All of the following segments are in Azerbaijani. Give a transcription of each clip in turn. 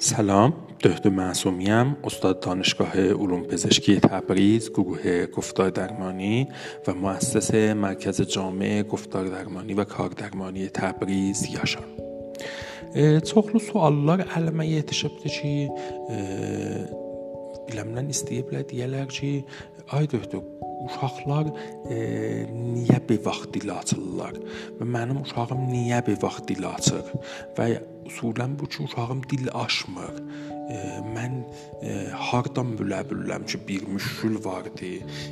سلام دکتر معصومیم استاد دانشگاه علوم پزشکی تبریز گروه گفتار درمانی و مؤسس مرکز جامع گفتار درمانی və kar درمانی Təbriz yaşam. E, çoxlu suallar əlimə yetişibdi ki, e, biləmdən istəyiblər deyirlər ki, ay doktor, uşaqlar e, niyə bir vaxt dil açırlar və mənim uşağım niyə bir vaxt dil açır və usulən bu ki, uşağım dil açmır. E, mən e, hardan bilə bilərəm ki, bir müşkül vardı,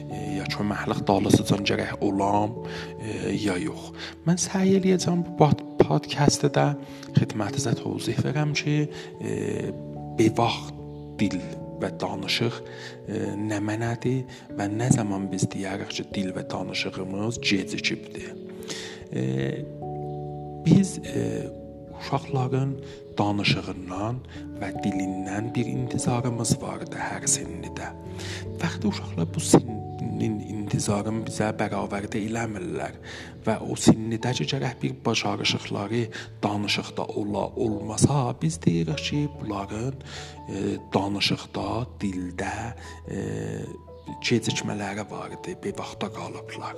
e, ya köməklik dalasıcan gərək olam, e, ya yox. Mən səy eləyəcəm bu podkastda xidmətinizə təvzih verəm ki, e, bir vaxt dil və danışıq e, nə mənadır və nə zaman biz deyirik ki, dil və danışığımız gecikibdir. E, biz e, uşaqların danışığından və dilindən bir intizarımız vardı hər sinnidə. Vaxtı uşaqlar bu sinnin intizarını bizə bərabərdə eləmirlər və o sinnidə ki, gərək bir bacarışıqları danışıqda ola olmasa, biz deyirik ki, bunların e, danışıqda, dildə e, gecikmələri var idi, bir vaxta qalıblar.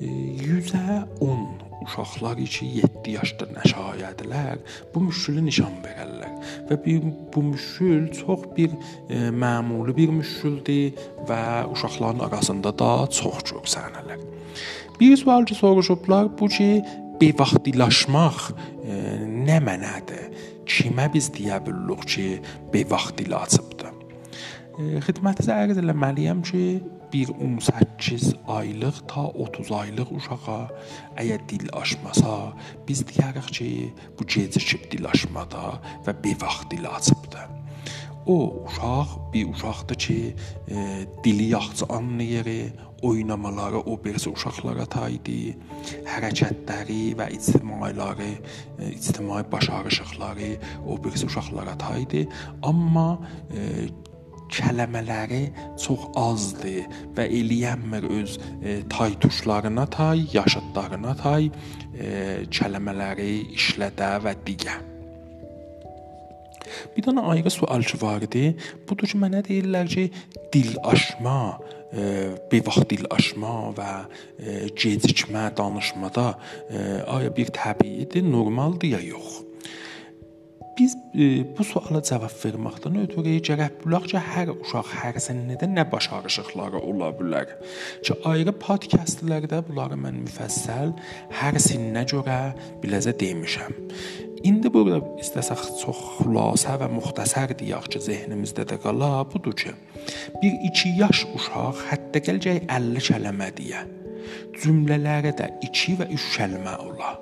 E, 100-ə 10 uşaqlar ki 7 yaşda nəşayədlər bu müşkülü nişan verərlər və bir bu müşkül çox bir e, məmuli bir müşküldür və uşaqların arasında da çox görsənirlər. Bir sual ki soruşublar bu ki bevaqtilaşmaq e, nə mənadır? Kimə biz deyə bilirik ki, bevaqtilə açıbdı? E, xidmətinizə ərz eləməliyəm ki, bir 18 aylıq ta 30 aylıq uşağa əgər dil aşmasa, biz deyərik ki, bu gecikib dil aşmada və bevaxt dil açıbdı. O uşaq bir uşaqdır ki, e, dili yaxşı anlayır, oynamaları o birisi uşaqlara taydı, hərəkətləri və ictimailəri, e, ictimai başarışıqları o birisi uşaqlara taydı, amma e, kələmələri çox azdır və eləyənmir öz e, tay tuşlarına tay, yaşıdlarına tay e, kələmələri işlədə və digər. Bir dənə ayrı sual ki var idi. Budur ki, mənə deyirlər ki, dil aşma, e, bir vaxt dil aşma və e, gecikmə danışmada e, aya bir təbiidir, normaldır ya yox? Biz e, bu suala cavab verməkdən ötürü gərək bulaq ki, hər uşaq hər sənnədə nə başarışıqları ola bilər. Ki ayrı podkastlərdə bunları mən müfəssəl hər sinnə görə biləcə demişəm. İndi burada istəsək çox xülasə və müxtəsər deyək ki, zehnimizdə də qala budur ki, bir 2 yaş uşaq hətta gələcək 50 kəlmə deyə. Cümlələri də 2 və 3 kəlmə ola.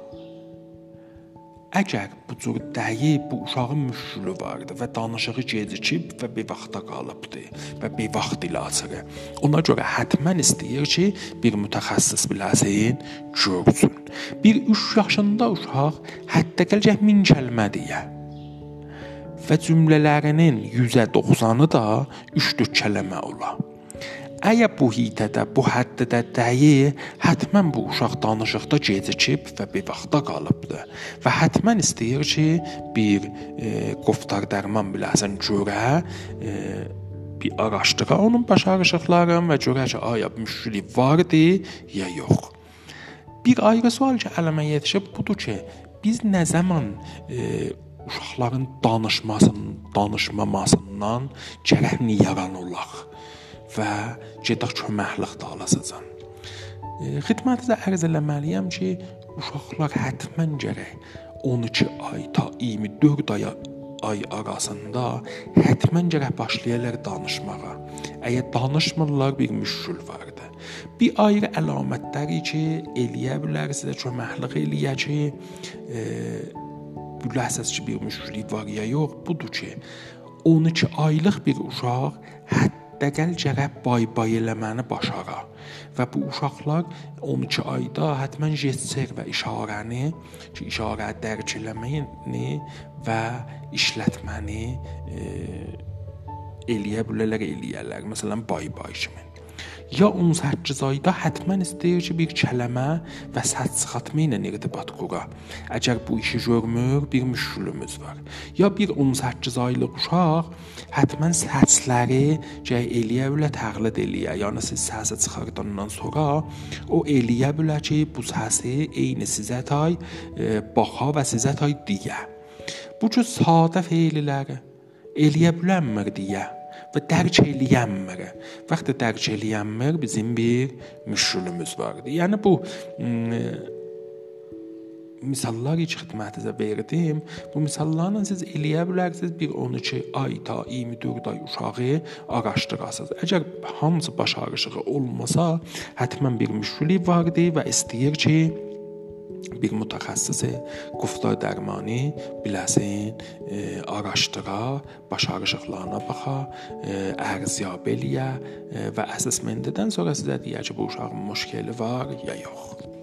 Əgər bu cür dəyib bu uşağın müşkülü vardı və danışığı gecikib və bir vaxta qalıbdı və bir vaxt ilə açır. Ona görə həttəmən istəyir ki, bir mütəxəssis biləsin, görsün. Bir 3 yaşında uşaq hətta gələcək 1000 kəlmə deyə və cümlələrinin 190-ı da 3-4 kəlmə ola. Əgər bu hitədə, bu hədddə dəyi, həttəmən bu uşaq danışıqda gecikib və bir vaxta qalıbdı və həttəmən istəyir ki, bir e, qoftar dərman biləsən görə e, bir araşdıra onun başarışıqlarını və görə ki, aya müşkülü vardı ya yox. Bir ayrı sual ki, əlimə yetişib budur ki, biz nə zaman e, uşaqların danışmasının, danışmamasından gərək niyaran olaq və gedək köməklik də alasan. E, xidmətinizə ərz eləməliyəm ki, uşaqlar həttəmən gərək 12 ay ta 24 aya ay arasında həttəmən gərək başlayırlar danışmağa. Əgər danışmırlar bir müşkül vardı. Bir ayrı əlamətləri ki, eləyə bilər sizə köməklik eləyə ki, e, biləsiz ki, bir müşkülük var ya yox, budur ki, 12 aylıq bir uşaq hətta dəqəl gərək bay-bay eləməni başara və bu uşaqlar 12 ayda həttəmən jestser və işarəni ki, işarə dərk eləməyini və işlətməni e, eləyə bilərlər, eləyərlər. Məsələn, bay-bay kimi. Ya 18 ayda həttəmən istəyir ki, bir kələmə və səs çıxartma ilə irtibat qura. Əgər bu işi görmür, bir müşkülümüz var. Ya bir 18 aylıq uşaq həttəmən səsləri gəy eləyə bilər, təqlid eləyə. Yəni siz səsi çıxardandan sonra o eləyə bilər ki, bu səsi eyni sizə tay e, baxa və sizə tay deyə. Bu cür sadə feilləri eləyə bilərmir deyə və dərk eləyənmir. Vaxtı dərk eləyənmir bizim bir müşkülümüz vardı. Yəni bu misalları ki xidmətinizə verdim. Bu misallarla siz eləyə bilərsiniz bir 12 ay ta 24 ay uşağı araşdırasınız. Əgər hamısı baş ağrışı olmasa, həttəmən bir müşküli vardı və istəyir ki, bir mütəxəssis guftar dərmanı biləsin, e, araşdıra, baş ağrışıqlarına baxa, e, ərziyyab eləyə e, və əsasmendidən sonra sizə deyə ki, bu uşağın müşkili var ya yox.